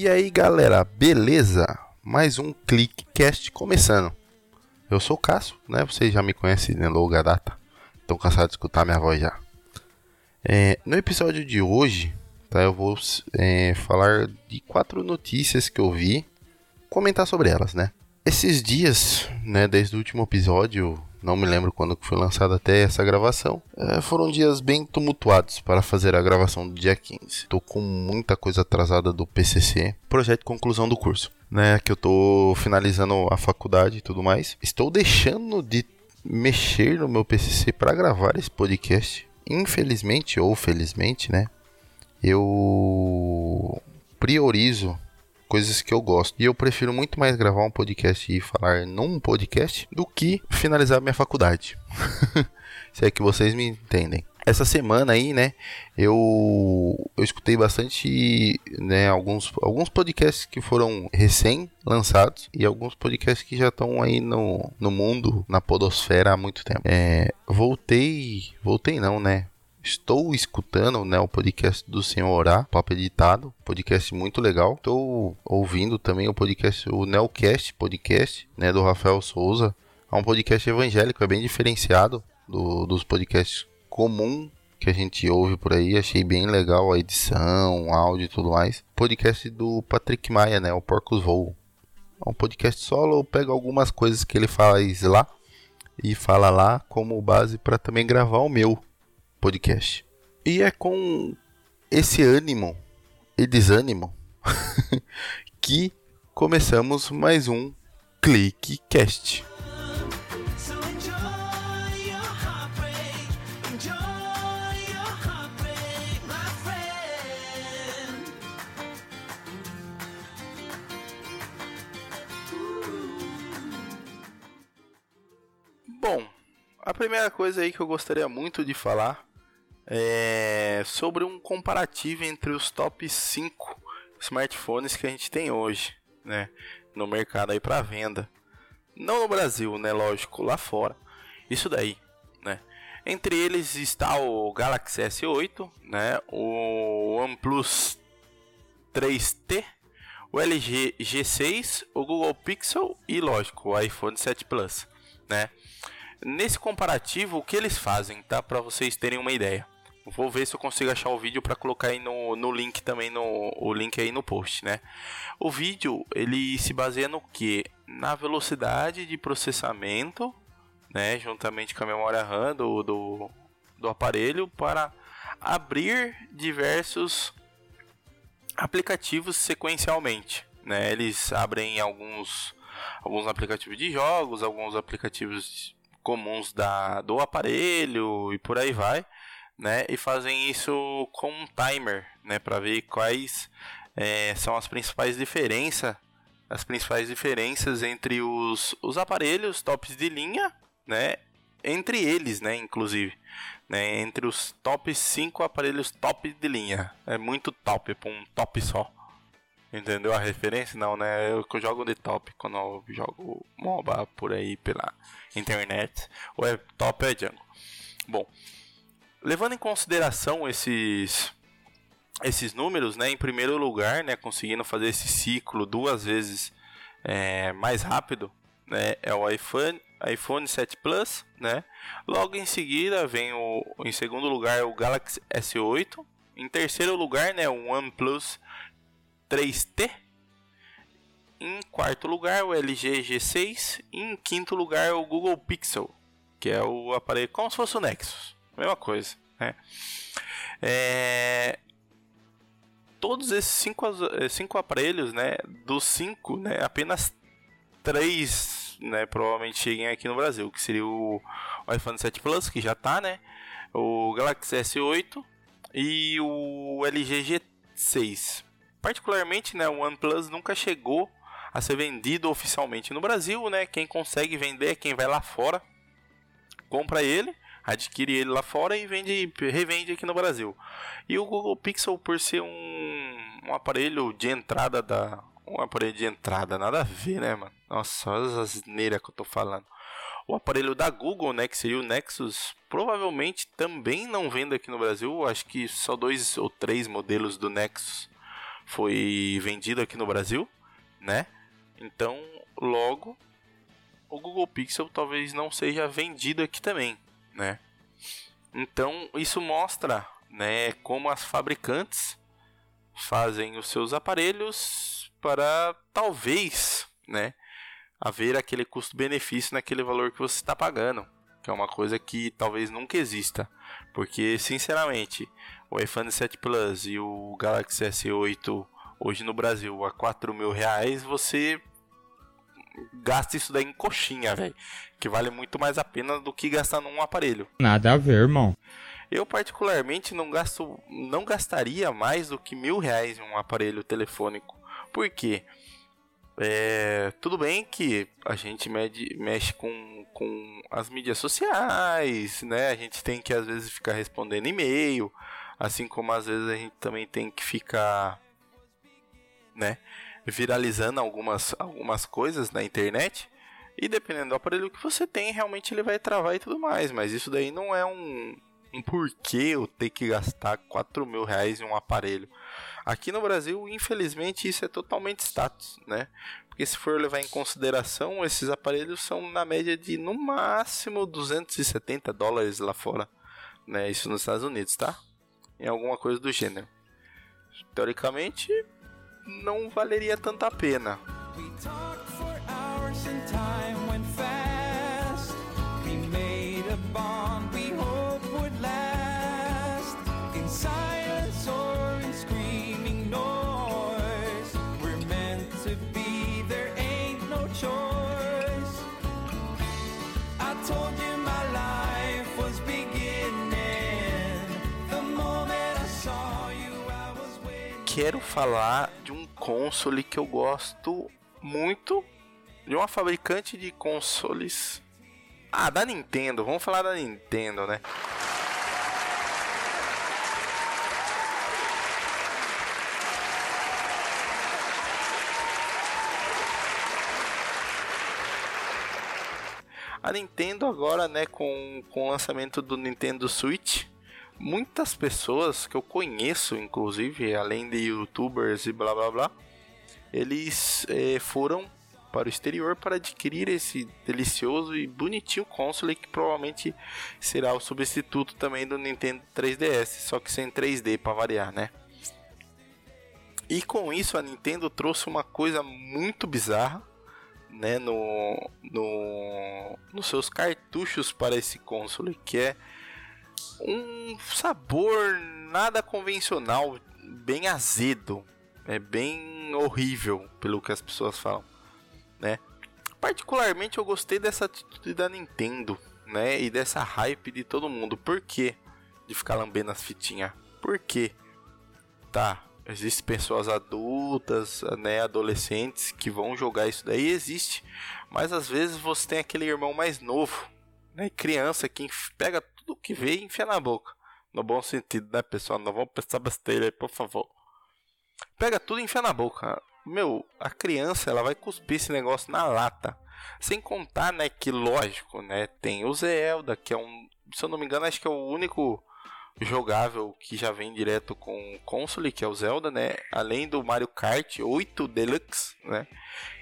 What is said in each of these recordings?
E aí galera, beleza? Mais um ClickCast começando. Eu sou o Cássio, né? Vocês já me conhecem de longa data. Estão cansados de escutar minha voz já. É, no episódio de hoje, tá, eu vou é, falar de quatro notícias que eu vi, comentar sobre elas, né? Esses dias, né, desde o último episódio, não me lembro quando foi lançada até essa gravação, é, foram dias bem tumultuados para fazer a gravação do dia 15. Estou com muita coisa atrasada do PCC, projeto de conclusão do curso, né, que eu estou finalizando a faculdade e tudo mais. Estou deixando de mexer no meu PCC para gravar esse podcast. Infelizmente ou felizmente, né, eu priorizo coisas que eu gosto. E eu prefiro muito mais gravar um podcast e falar num podcast do que finalizar minha faculdade. Se é que vocês me entendem. Essa semana aí, né, eu, eu escutei bastante, né, alguns, alguns podcasts que foram recém lançados e alguns podcasts que já estão aí no, no mundo, na podosfera há muito tempo. É, voltei, voltei não, né, Estou escutando né, o podcast do Senhor Orar, Papo Editado, podcast muito legal. Estou ouvindo também o podcast, o Neocast Podcast, né, do Rafael Souza. É um podcast evangélico, é bem diferenciado do, dos podcasts comum que a gente ouve por aí. Achei bem legal a edição, o áudio e tudo mais. Podcast do Patrick Maia, né, o Porcos Voo. É um podcast solo, eu pego algumas coisas que ele faz lá e fala lá como base para também gravar o meu podcast. E é com esse ânimo e desânimo que começamos mais um ClickCast. Bom, a primeira coisa aí que eu gostaria muito de falar é, sobre um comparativo entre os top 5 smartphones que a gente tem hoje, né, no mercado aí para venda. Não no Brasil, né, lógico, lá fora. Isso daí, né? Entre eles está o Galaxy S8, né, o OnePlus 3T, o LG G6, o Google Pixel e, lógico, o iPhone 7 Plus, né? Nesse comparativo, o que eles fazem, tá? Para vocês terem uma ideia. Vou ver se eu consigo achar o vídeo para colocar aí no, no link também no o link aí no post, né? O vídeo ele se baseia no que? Na velocidade de processamento, né? Juntamente com a memória RAM do, do, do aparelho para abrir diversos aplicativos sequencialmente, né? Eles abrem alguns alguns aplicativos de jogos, alguns aplicativos comuns da, do aparelho e por aí vai né? E fazem isso com um timer, né? Para ver quais é, são as principais diferenças, as principais diferenças entre os, os aparelhos tops de linha, né? Entre eles, né? Inclusive, né? Entre os top 5 aparelhos top de linha. É muito top para um top só. Entendeu a referência? Não, né? Eu, eu jogo de top quando eu jogo MOBA por aí pela internet. Ou é top é Django. Bom, Levando em consideração esses esses números, né, em primeiro lugar, né, conseguindo fazer esse ciclo duas vezes é, mais rápido, né, é o iPhone, iPhone 7 Plus, né. Logo em seguida vem o, em segundo lugar o Galaxy S8, em terceiro lugar, né, o OnePlus 3T, em quarto lugar o LG G6 e em quinto lugar o Google Pixel, que é o aparelho como se fosse o Nexus mesma coisa. Né? É... Todos esses cinco, eh, cinco aparelhos, né, dos cinco, né, apenas três, né, provavelmente cheguem aqui no Brasil, que seria o, iPhone 7 Plus, que já tá, né, o Galaxy S8 e o LG G6. Particularmente, né, o OnePlus nunca chegou a ser vendido oficialmente no Brasil, né? Quem consegue vender é quem vai lá fora, compra ele adquire ele lá fora e vende, revende aqui no Brasil. E o Google Pixel, por ser um, um aparelho de entrada da. Um aparelho de entrada, nada a ver, né, mano? Nossa, olha as neiras que eu tô falando. O aparelho da Google, né, que seria o Nexus, provavelmente também não vende aqui no Brasil. Acho que só dois ou três modelos do Nexus foi vendido aqui no Brasil, né? Então, logo o Google Pixel talvez não seja vendido aqui também, né? Então, isso mostra, né, como as fabricantes fazem os seus aparelhos para talvez, né, haver aquele custo-benefício naquele valor que você está pagando, que é uma coisa que talvez nunca exista, porque sinceramente, o iPhone 7 Plus e o Galaxy S8 hoje no Brasil a 4 mil reais, você gasta isso daí em coxinha, velho. Que vale muito mais a pena do que gastar num aparelho. Nada a ver, irmão. Eu particularmente não gasto, não gastaria mais do que mil reais em um aparelho telefônico. Por quê? É, tudo bem que a gente mede, mexe com, com as mídias sociais, né? A gente tem que às vezes ficar respondendo e-mail, assim como às vezes a gente também tem que ficar, né? Viralizando algumas, algumas coisas na internet. E dependendo do aparelho que você tem, realmente ele vai travar e tudo mais. Mas isso daí não é um, um porquê eu ter que gastar 4 mil reais em um aparelho. Aqui no Brasil, infelizmente, isso é totalmente status, né? Porque se for levar em consideração, esses aparelhos são na média de no máximo 270 dólares lá fora, né? Isso nos Estados Unidos, tá? Em alguma coisa do gênero. Teoricamente, não valeria tanta pena. quero falar console que eu gosto muito, de uma fabricante de consoles. Ah, da Nintendo, vamos falar da Nintendo, né? A Nintendo agora, né, com, com o lançamento do Nintendo Switch, muitas pessoas que eu conheço, inclusive, além de youtubers e blá blá blá, eles é, foram para o exterior para adquirir esse delicioso e bonitinho console que provavelmente será o substituto também do Nintendo 3DS, só que sem 3D para variar, né? E com isso a Nintendo trouxe uma coisa muito bizarra, né, no, no nos seus cartuchos para esse console, que é um sabor nada convencional, bem azedo, é bem horrível pelo que as pessoas falam, né? Particularmente eu gostei dessa atitude da Nintendo, né? E dessa hype de todo mundo. Por quê? De ficar lambendo as fitinhas. Por quê? Tá, existem pessoas adultas, né, adolescentes que vão jogar isso daí, existe. Mas às vezes você tem aquele irmão mais novo, né, criança que pega tudo que vê enfia na boca. No bom sentido, né, pessoal? Não vamos pensar besteira aí, por favor. Pega tudo e enfia na boca. Meu, a criança, ela vai cuspir esse negócio na lata. Sem contar, né, que lógico, né, tem o Zelda, que é um, se eu não me engano, acho que é o único jogável que já vem direto com console, que é o Zelda, né? Além do Mario Kart 8 Deluxe, né?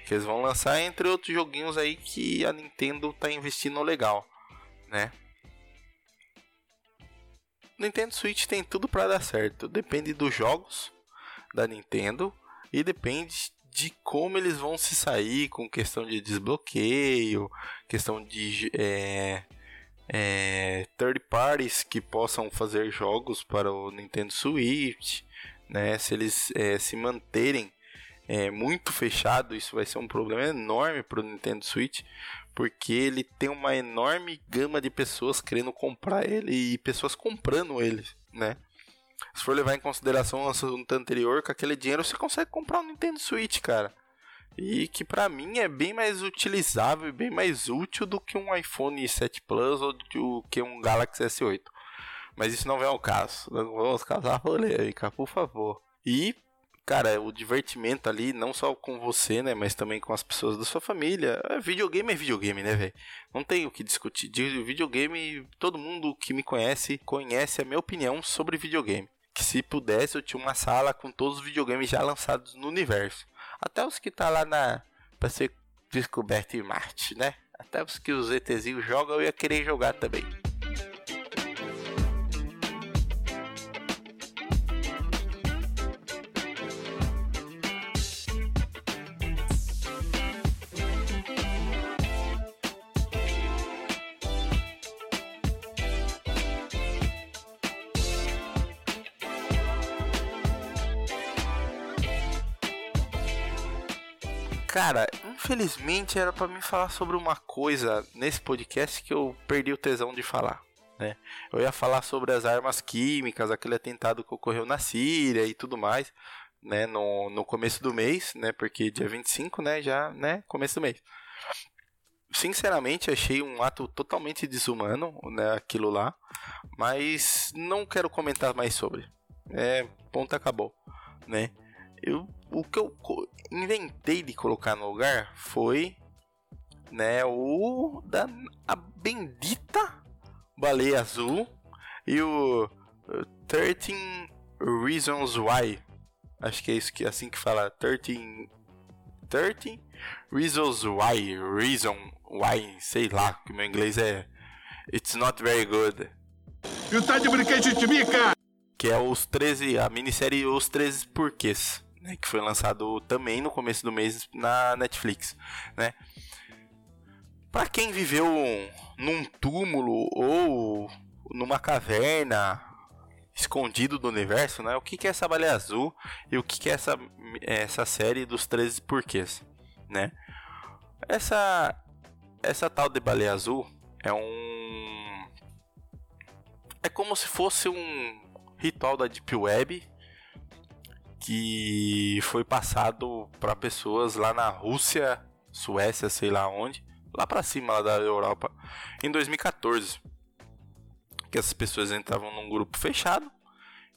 Que eles vão lançar, entre outros joguinhos aí que a Nintendo tá investindo legal, né? Nintendo Switch tem tudo para dar certo. Depende dos jogos da Nintendo e depende de como eles vão se sair com questão de desbloqueio, questão de é, é, third parties que possam fazer jogos para o Nintendo Switch, né? Se eles é, se manterem é, muito fechado, isso vai ser um problema enorme para o Nintendo Switch, porque ele tem uma enorme gama de pessoas querendo comprar ele e pessoas comprando ele, né? Se for levar em consideração o assunto anterior, com aquele dinheiro você consegue comprar um Nintendo Switch, cara. E que para mim é bem mais utilizável e bem mais útil do que um iPhone 7 Plus ou do que um Galaxy S8. Mas isso não é o caso. Vamos casar polêmica, por favor. E cara, o divertimento ali, não só com você, né, mas também com as pessoas da sua família. É, videogame é videogame, né, velho? Não tem o que discutir. De videogame, todo mundo que me conhece conhece a minha opinião sobre videogame. que se pudesse eu tinha uma sala com todos os videogames já lançados no universo. Até os que tá lá na para ser descoberto em Marte, né? Até os que os ETzinhos jogam eu ia querer jogar também. Cara, infelizmente era para mim falar sobre uma coisa nesse podcast que eu perdi o tesão de falar. Né? Eu ia falar sobre as armas químicas, aquele atentado que ocorreu na Síria e tudo mais, né, no, no começo do mês, né, porque dia 25, né, já, né, começo do mês. Sinceramente, achei um ato totalmente desumano, né, aquilo lá, mas não quero comentar mais sobre. É, ponto acabou, né? Eu, o que eu inventei de colocar no lugar foi né, o da a bendita baleia azul e o 13 Reasons Why. Acho que é isso que assim que fala 13 13 Reasons Why, Reason Why, sei lá, que meu inglês é It's not very good. E tá de brinquedo de mim, cara? Que é os 13, a minissérie Os 13 Porquês né, que foi lançado também no começo do mês na Netflix, né? Para quem viveu num túmulo ou numa caverna escondido do universo, né? O que, é essa baleia azul e o que, é essa, essa série dos 13 porquês, né? Essa essa tal de baleia azul é um é como se fosse um ritual da Deep Web que foi passado para pessoas lá na Rússia, Suécia, sei lá onde, lá para cima lá da Europa, em 2014. Que essas pessoas entravam num grupo fechado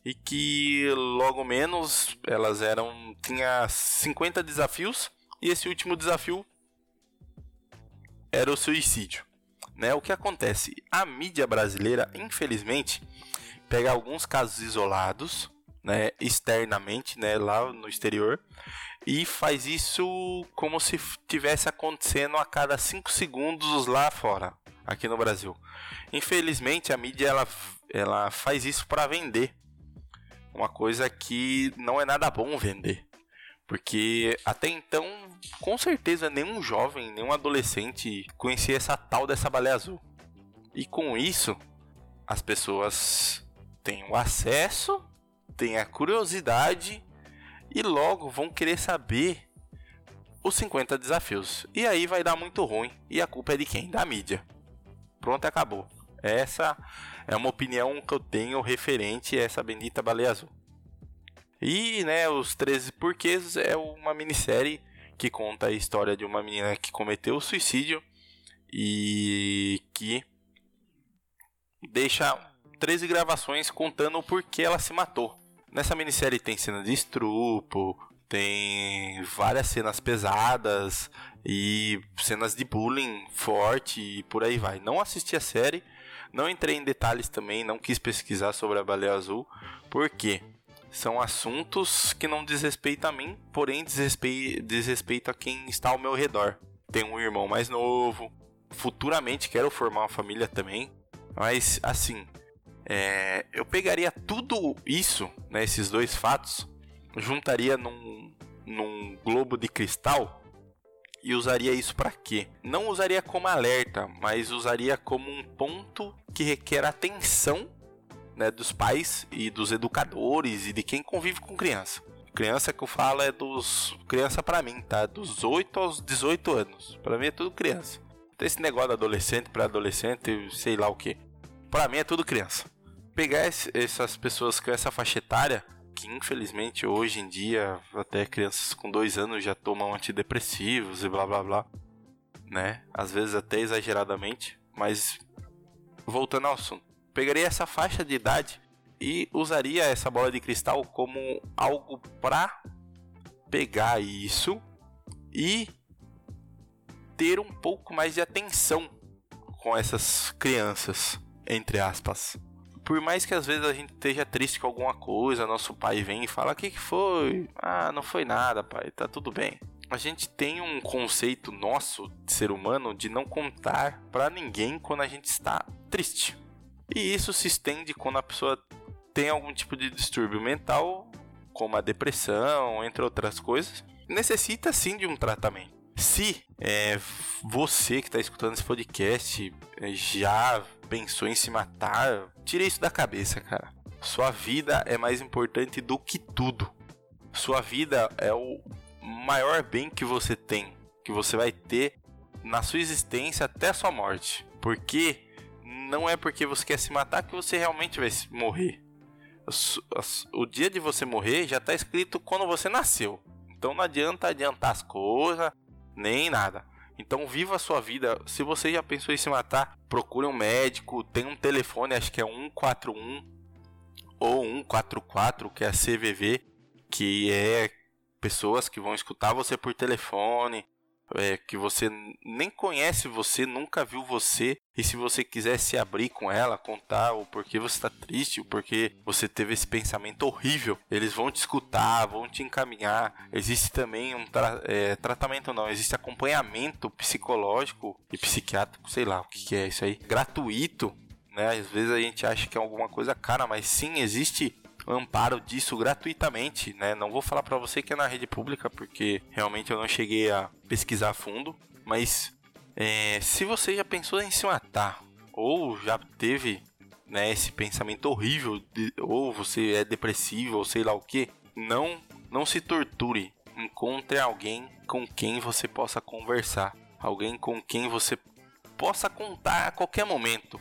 e que logo menos elas eram tinha 50 desafios e esse último desafio era o suicídio. Né? O que acontece? A mídia brasileira, infelizmente, pega alguns casos isolados né, externamente, né, lá no exterior, e faz isso como se tivesse acontecendo a cada 5 segundos lá fora, aqui no Brasil. Infelizmente, a mídia ela, ela faz isso para vender. Uma coisa que não é nada bom vender. Porque até então, com certeza, nenhum jovem, nenhum adolescente conhecia essa tal dessa baleia azul. E com isso, as pessoas têm o acesso têm a curiosidade e logo vão querer saber os 50 desafios. E aí vai dar muito ruim. E a culpa é de quem? Da mídia. Pronto, acabou. Essa é uma opinião que eu tenho referente a essa bendita baleia azul. E, né, os 13 porquês é uma minissérie que conta a história de uma menina que cometeu suicídio e que deixa 13 gravações contando o porquê ela se matou. Nessa minissérie tem cena de estrupo, tem várias cenas pesadas e cenas de bullying forte e por aí vai. Não assisti a série, não entrei em detalhes também, não quis pesquisar sobre a baleia azul, porque são assuntos que não desrespeitam a mim, porém desrespeito a quem está ao meu redor. Tenho um irmão mais novo, futuramente quero formar uma família também, mas assim, é, eu pegaria tudo isso, né, esses dois fatos, juntaria num, num globo de cristal e usaria isso para quê? Não usaria como alerta, mas usaria como um ponto que requer atenção né, dos pais e dos educadores e de quem convive com criança. Criança que eu falo é dos. Criança para mim, tá? Dos 8 aos 18 anos. Para mim é tudo criança. Tem esse negócio de adolescente para adolescente, sei lá o que. Para mim é tudo criança pegar essas pessoas com essa faixa etária, que infelizmente hoje em dia até crianças com dois anos já tomam antidepressivos e blá blá blá, né? Às vezes até exageradamente, mas voltando ao assunto, pegaria essa faixa de idade e usaria essa bola de cristal como algo para pegar isso e ter um pouco mais de atenção com essas crianças, entre aspas. Por mais que às vezes a gente esteja triste com alguma coisa, nosso pai vem e fala: O que, que foi? Ah, não foi nada, pai, tá tudo bem. A gente tem um conceito nosso de ser humano de não contar para ninguém quando a gente está triste. E isso se estende quando a pessoa tem algum tipo de distúrbio mental, como a depressão, entre outras coisas, necessita sim de um tratamento. Se é, você que está escutando esse podcast é, já pensou em se matar, tire isso da cabeça, cara. Sua vida é mais importante do que tudo. Sua vida é o maior bem que você tem, que você vai ter na sua existência até sua morte. Porque não é porque você quer se matar que você realmente vai morrer. O dia de você morrer já está escrito quando você nasceu. Então não adianta adiantar as coisas, nem nada. Então viva a sua vida. Se você já pensou em se matar, procure um médico. Tem um telefone, acho que é 141 ou 144, que é a CVV, que é pessoas que vão escutar você por telefone, é, que você nem conhece você, nunca viu você, e se você quiser se abrir com ela, contar o porquê você está triste, o porquê você teve esse pensamento horrível, eles vão te escutar, vão te encaminhar. Existe também um tra é, tratamento, não, existe acompanhamento psicológico e psiquiátrico, sei lá o que, que é isso aí, gratuito. Né? Às vezes a gente acha que é alguma coisa cara, mas sim existe amparo disso gratuitamente, né? Não vou falar para você que é na rede pública, porque realmente eu não cheguei a pesquisar a fundo, mas é, se você já pensou em se matar ou já teve né, esse pensamento horrível, de, ou você é depressivo, ou sei lá o que, não, não se torture. Encontre alguém com quem você possa conversar, alguém com quem você possa contar a qualquer momento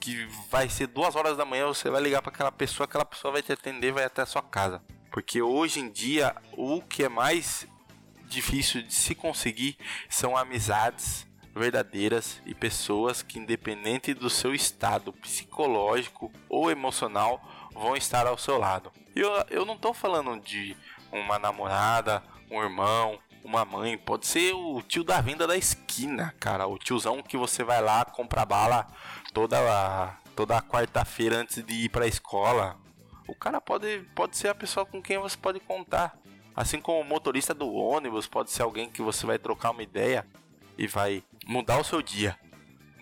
que vai ser duas horas da manhã, você vai ligar para aquela pessoa, aquela pessoa vai te atender, vai até a sua casa. Porque hoje em dia, o que é mais difícil de se conseguir são amizades verdadeiras e pessoas que, independente do seu estado psicológico ou emocional, vão estar ao seu lado. Eu, eu não estou falando de uma namorada, um irmão, uma mãe, pode ser o tio da venda da esquina, cara, o tiozão que você vai lá comprar bala toda toda quarta-feira antes de ir para a escola. O cara pode pode ser a pessoa com quem você pode contar. Assim como o motorista do ônibus pode ser alguém que você vai trocar uma ideia e vai mudar o seu dia.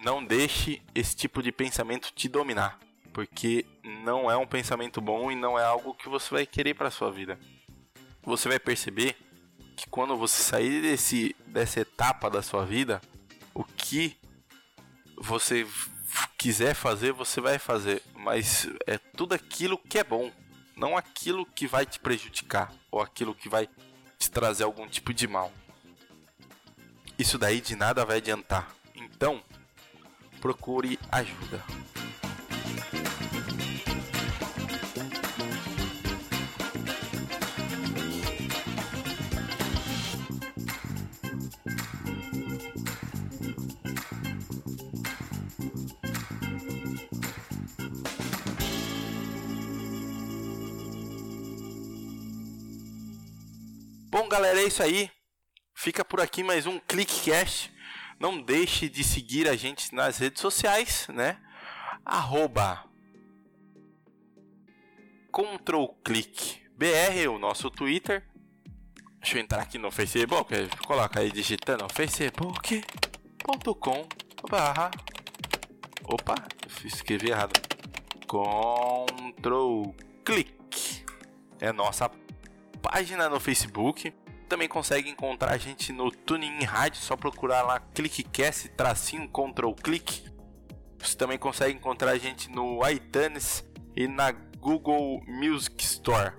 Não deixe esse tipo de pensamento te dominar, porque não é um pensamento bom e não é algo que você vai querer para sua vida. Você vai perceber que quando você sair desse dessa etapa da sua vida, o que você quiser fazer, você vai fazer, mas é tudo aquilo que é bom, não aquilo que vai te prejudicar ou aquilo que vai te trazer algum tipo de mal. Isso daí de nada vai adiantar. Então, procure ajuda. Bom, galera, é isso aí. Fica por aqui mais um ClickCast. Não deixe de seguir a gente nas redes sociais, né? Arroba ControlClickBR, o nosso Twitter. Deixa eu entrar aqui no Facebook. Coloca aí digitando facebook.com barra Opa, escrevi errado. Control Click. É nossa página no Facebook. Também consegue encontrar a gente no TuneIn Rádio, só procurar lá ClickCast, tracinho Control Click. Você também consegue encontrar a gente no iTunes e na Google Music Store.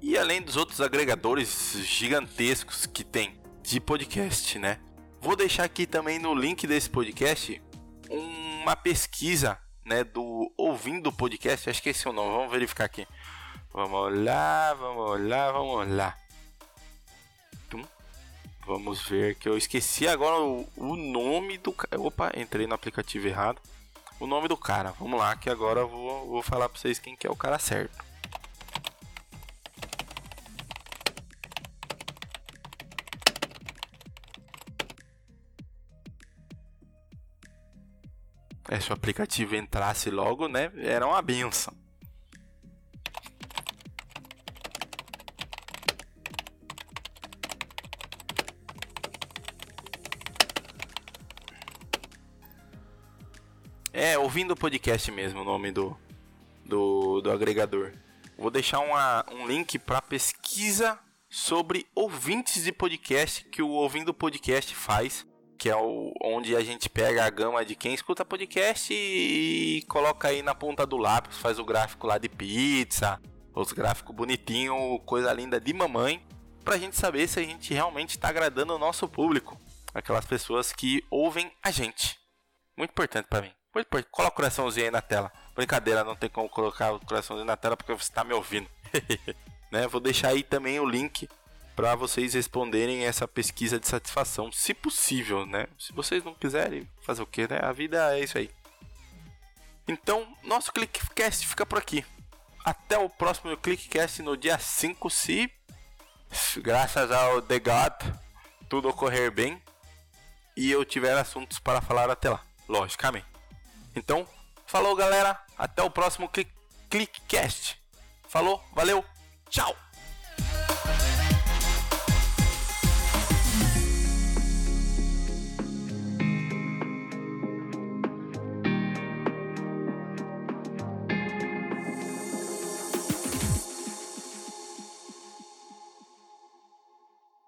E além dos outros agregadores gigantescos que tem de podcast, né? Vou deixar aqui também no link desse podcast uma pesquisa, né, do ouvindo podcast, acho que esse é o nome, vamos verificar aqui. Vamos lá, vamos lá, vamos lá. Vamos ver que eu esqueci agora o, o nome do cara. Opa, entrei no aplicativo errado. O nome do cara. Vamos lá, que agora eu vou, vou falar pra vocês quem que é o cara certo. É, se o aplicativo entrasse logo, né? Era uma benção. Ouvindo o podcast mesmo, o nome do, do, do agregador. Vou deixar uma, um link para pesquisa sobre ouvintes de podcast que o Ouvindo Podcast faz, que é o, onde a gente pega a gama de quem escuta podcast e, e coloca aí na ponta do lápis, faz o gráfico lá de pizza, os gráficos bonitinho, coisa linda de mamãe, pra gente saber se a gente realmente está agradando o nosso público, aquelas pessoas que ouvem a gente. Muito importante para mim. Coloca o coraçãozinho aí na tela. Brincadeira, não tem como colocar o coraçãozinho na tela porque você está me ouvindo. né? Vou deixar aí também o link para vocês responderem essa pesquisa de satisfação, se possível, né? Se vocês não quiserem fazer o que, né? A vida é isso aí. Então, nosso Clickcast fica por aqui. Até o próximo Clickcast no dia 5, se graças ao The God tudo ocorrer bem e eu tiver assuntos para falar até lá, logicamente. Então, falou galera, até o próximo Clickcast. Falou, valeu, tchau!